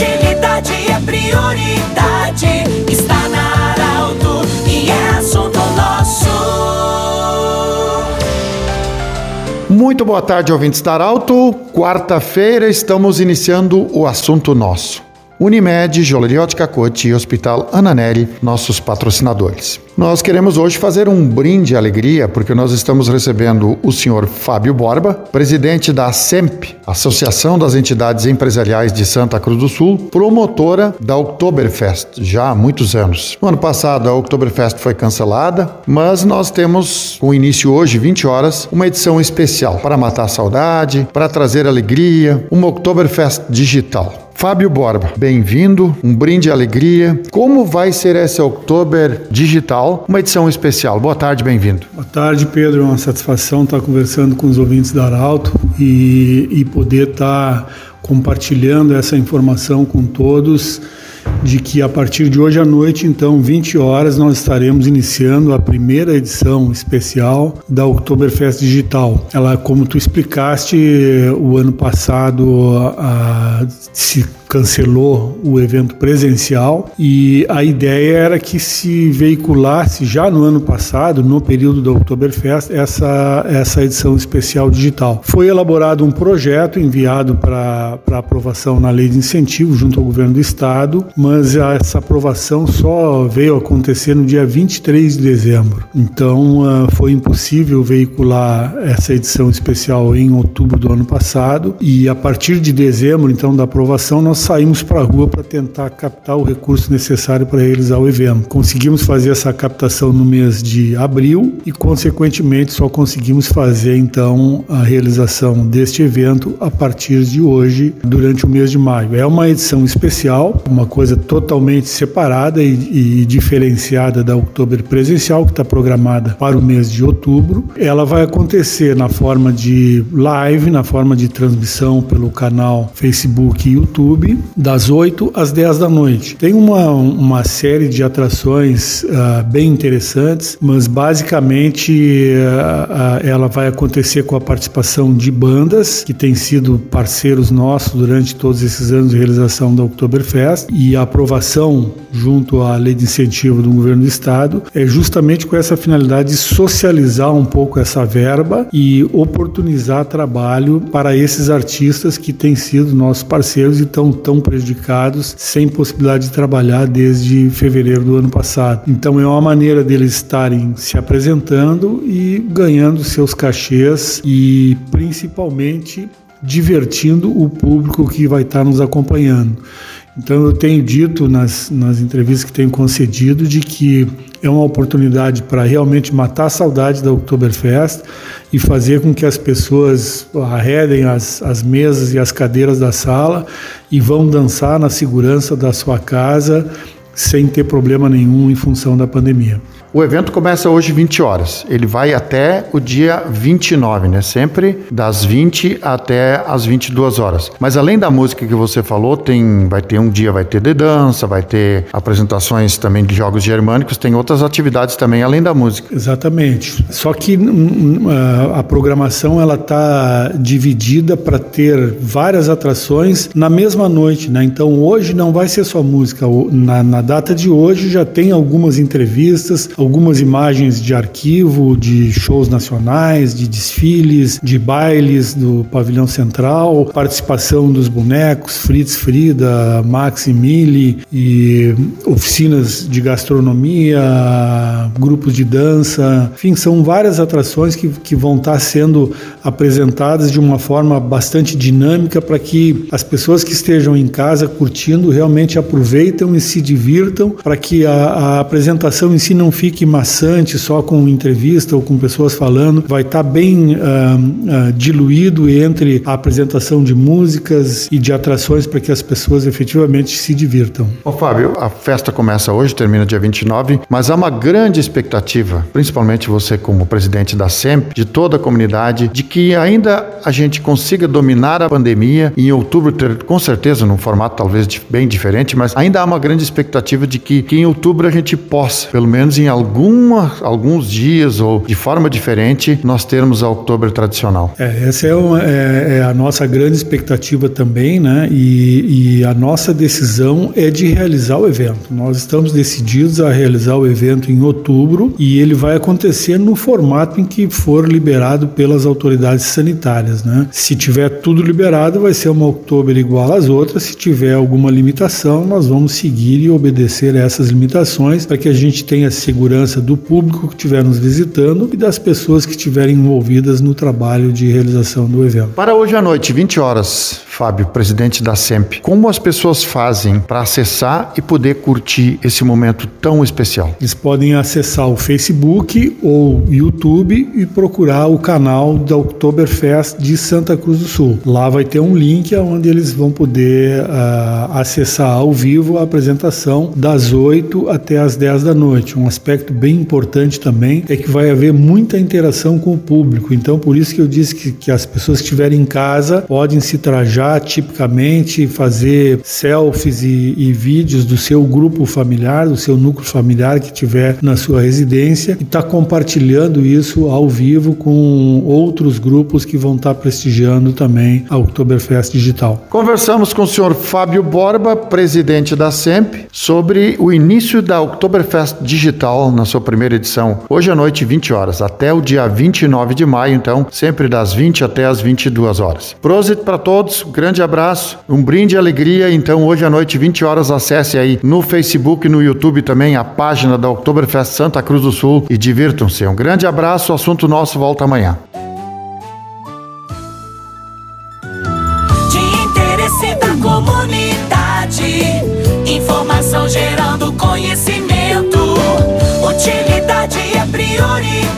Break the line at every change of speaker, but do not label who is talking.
Agilidade é prioridade. Está na Arauto e é assunto nosso.
Muito boa tarde, ouvintes da Arauto. Quarta-feira estamos iniciando o assunto nosso. Unimed, Joalheria Ótica Cote e Hospital Ananelli, nossos patrocinadores. Nós queremos hoje fazer um brinde à alegria porque nós estamos recebendo o senhor Fábio Borba, presidente da SEMP, Associação das Entidades Empresariais de Santa Cruz do Sul, promotora da Oktoberfest, já há muitos anos. No ano passado a Oktoberfest foi cancelada, mas nós temos, com início hoje, 20 horas, uma edição especial para matar a saudade, para trazer alegria, uma Oktoberfest digital. Fábio Borba, bem-vindo, um brinde de alegria. Como vai ser essa Oktober Digital, uma edição especial? Boa tarde, bem-vindo.
Boa tarde, Pedro. É uma satisfação estar conversando com os ouvintes da Arauto e, e poder estar compartilhando essa informação com todos de que a partir de hoje à noite, então, 20 horas, nós estaremos iniciando a primeira edição especial da Oktoberfest Digital. Ela, como tu explicaste, o ano passado a, se cancelou o evento presencial e a ideia era que se veiculasse já no ano passado, no período da Oktoberfest, essa, essa edição especial digital. Foi elaborado um projeto enviado para aprovação na lei de incentivo junto ao governo do estado, mas essa aprovação só veio acontecer no dia 23 de dezembro. Então uh, foi impossível veicular essa edição especial em outubro do ano passado e a partir de dezembro, então, da aprovação, nós saímos para a rua para tentar captar o recurso necessário para realizar o evento. Conseguimos fazer essa captação no mês de abril e, consequentemente, só conseguimos fazer então a realização deste evento a partir de hoje, durante o mês de maio. É uma edição especial, uma coisa totalmente separada e, e diferenciada da Oktober presencial, que está programada para o mês de outubro. Ela vai acontecer na forma de live, na forma de transmissão pelo canal Facebook e YouTube das 8 às 10 da noite. Tem uma, uma série de atrações uh, bem interessantes, mas basicamente uh, uh, ela vai acontecer com a participação de bandas que têm sido parceiros nossos durante todos esses anos de realização da Oktoberfest e a aprovação junto à lei de incentivo do governo do estado é justamente com essa finalidade de socializar um pouco essa verba e oportunizar trabalho para esses artistas que têm sido nossos parceiros e estão tão prejudicados, sem possibilidade de trabalhar desde fevereiro do ano passado. Então é uma maneira deles estarem se apresentando e ganhando seus cachês e principalmente divertindo o público que vai estar nos acompanhando. Então eu tenho dito nas, nas entrevistas que tenho concedido de que é uma oportunidade para realmente matar a saudade da Oktoberfest e fazer com que as pessoas arredem as, as mesas e as cadeiras da sala e vão dançar na segurança da sua casa sem ter problema nenhum em função da pandemia.
O evento começa hoje 20 horas. Ele vai até o dia 29, né? Sempre das 20 até as 22 horas. Mas além da música que você falou, tem vai ter um dia vai ter de dança, vai ter apresentações também de jogos germânicos, tem outras atividades também além da música.
Exatamente. Só que hum, hum, a programação ela tá dividida para ter várias atrações na mesma noite, né? Então hoje não vai ser só música. Na, na data de hoje já tem algumas entrevistas, algumas imagens de arquivo de shows nacionais, de desfiles, de bailes do pavilhão central, participação dos bonecos, Fritz Frida, Max e Mili e oficinas de gastronomia, grupos de dança, enfim, são várias atrações que, que vão estar sendo apresentadas de uma forma bastante dinâmica para que as pessoas que estejam em casa curtindo realmente aproveitem e se divirtam para que a, a apresentação em si não fique fique maçante só com entrevista ou com pessoas falando, vai estar tá bem uh, diluído entre a apresentação de músicas e de atrações para que as pessoas efetivamente se divirtam.
Ô Fábio, a festa começa hoje, termina dia 29, mas há uma grande expectativa, principalmente você como presidente da SEMP, de toda a comunidade, de que ainda a gente consiga dominar a pandemia em outubro ter, com certeza, num formato talvez bem diferente, mas ainda há uma grande expectativa de que, que em outubro a gente possa, pelo menos em alguma, alguns dias ou de forma diferente nós termos a outubro tradicional.
É, essa é, uma, é, é, a nossa grande expectativa também, né? E, e a nossa decisão é de realizar o evento. Nós estamos decididos a realizar o evento em outubro e ele vai acontecer no formato em que for liberado pelas autoridades sanitárias, né? Se tiver tudo liberado, vai ser uma outubro igual às outras. Se tiver alguma limitação, nós vamos seguir e obedecer essas limitações para que a gente tenha segurança do público que estiver nos visitando e das pessoas que estiverem envolvidas no trabalho de realização do evento.
Para hoje à noite, 20 horas, Fábio, presidente da SEMP, como as pessoas fazem para acessar e poder curtir esse momento tão especial?
Eles podem acessar o Facebook ou YouTube e procurar o canal da Oktoberfest de Santa Cruz do Sul. Lá vai ter um link onde eles vão poder uh, acessar ao vivo a apresentação das 8 até as 10 da noite. Um aspecto bem importante também é que vai haver muita interação com o público. Então, por isso que eu disse que, que as pessoas que estiverem em casa podem se trajar tipicamente, fazer selfies e, e vídeos do seu grupo familiar, do seu núcleo familiar que tiver na sua residência e estar tá compartilhando isso ao vivo com outros grupos que vão estar tá prestigiando também a Oktoberfest Digital.
Conversamos com o senhor Fábio Borba, presidente da SEMP, sobre o início da Oktoberfest Digital na sua primeira edição, hoje à noite, 20 horas, até o dia 29 de maio, então, sempre das 20 até as 22 horas. Prosit para todos, Grande abraço, um brinde e alegria. Então, hoje à noite, 20 horas, acesse aí no Facebook e no YouTube também a página da Oktoberfest Santa Cruz do Sul e divirtam-se. Um grande abraço, o assunto nosso volta amanhã. De interesse da comunidade, informação gerando conhecimento, utilidade é prioridade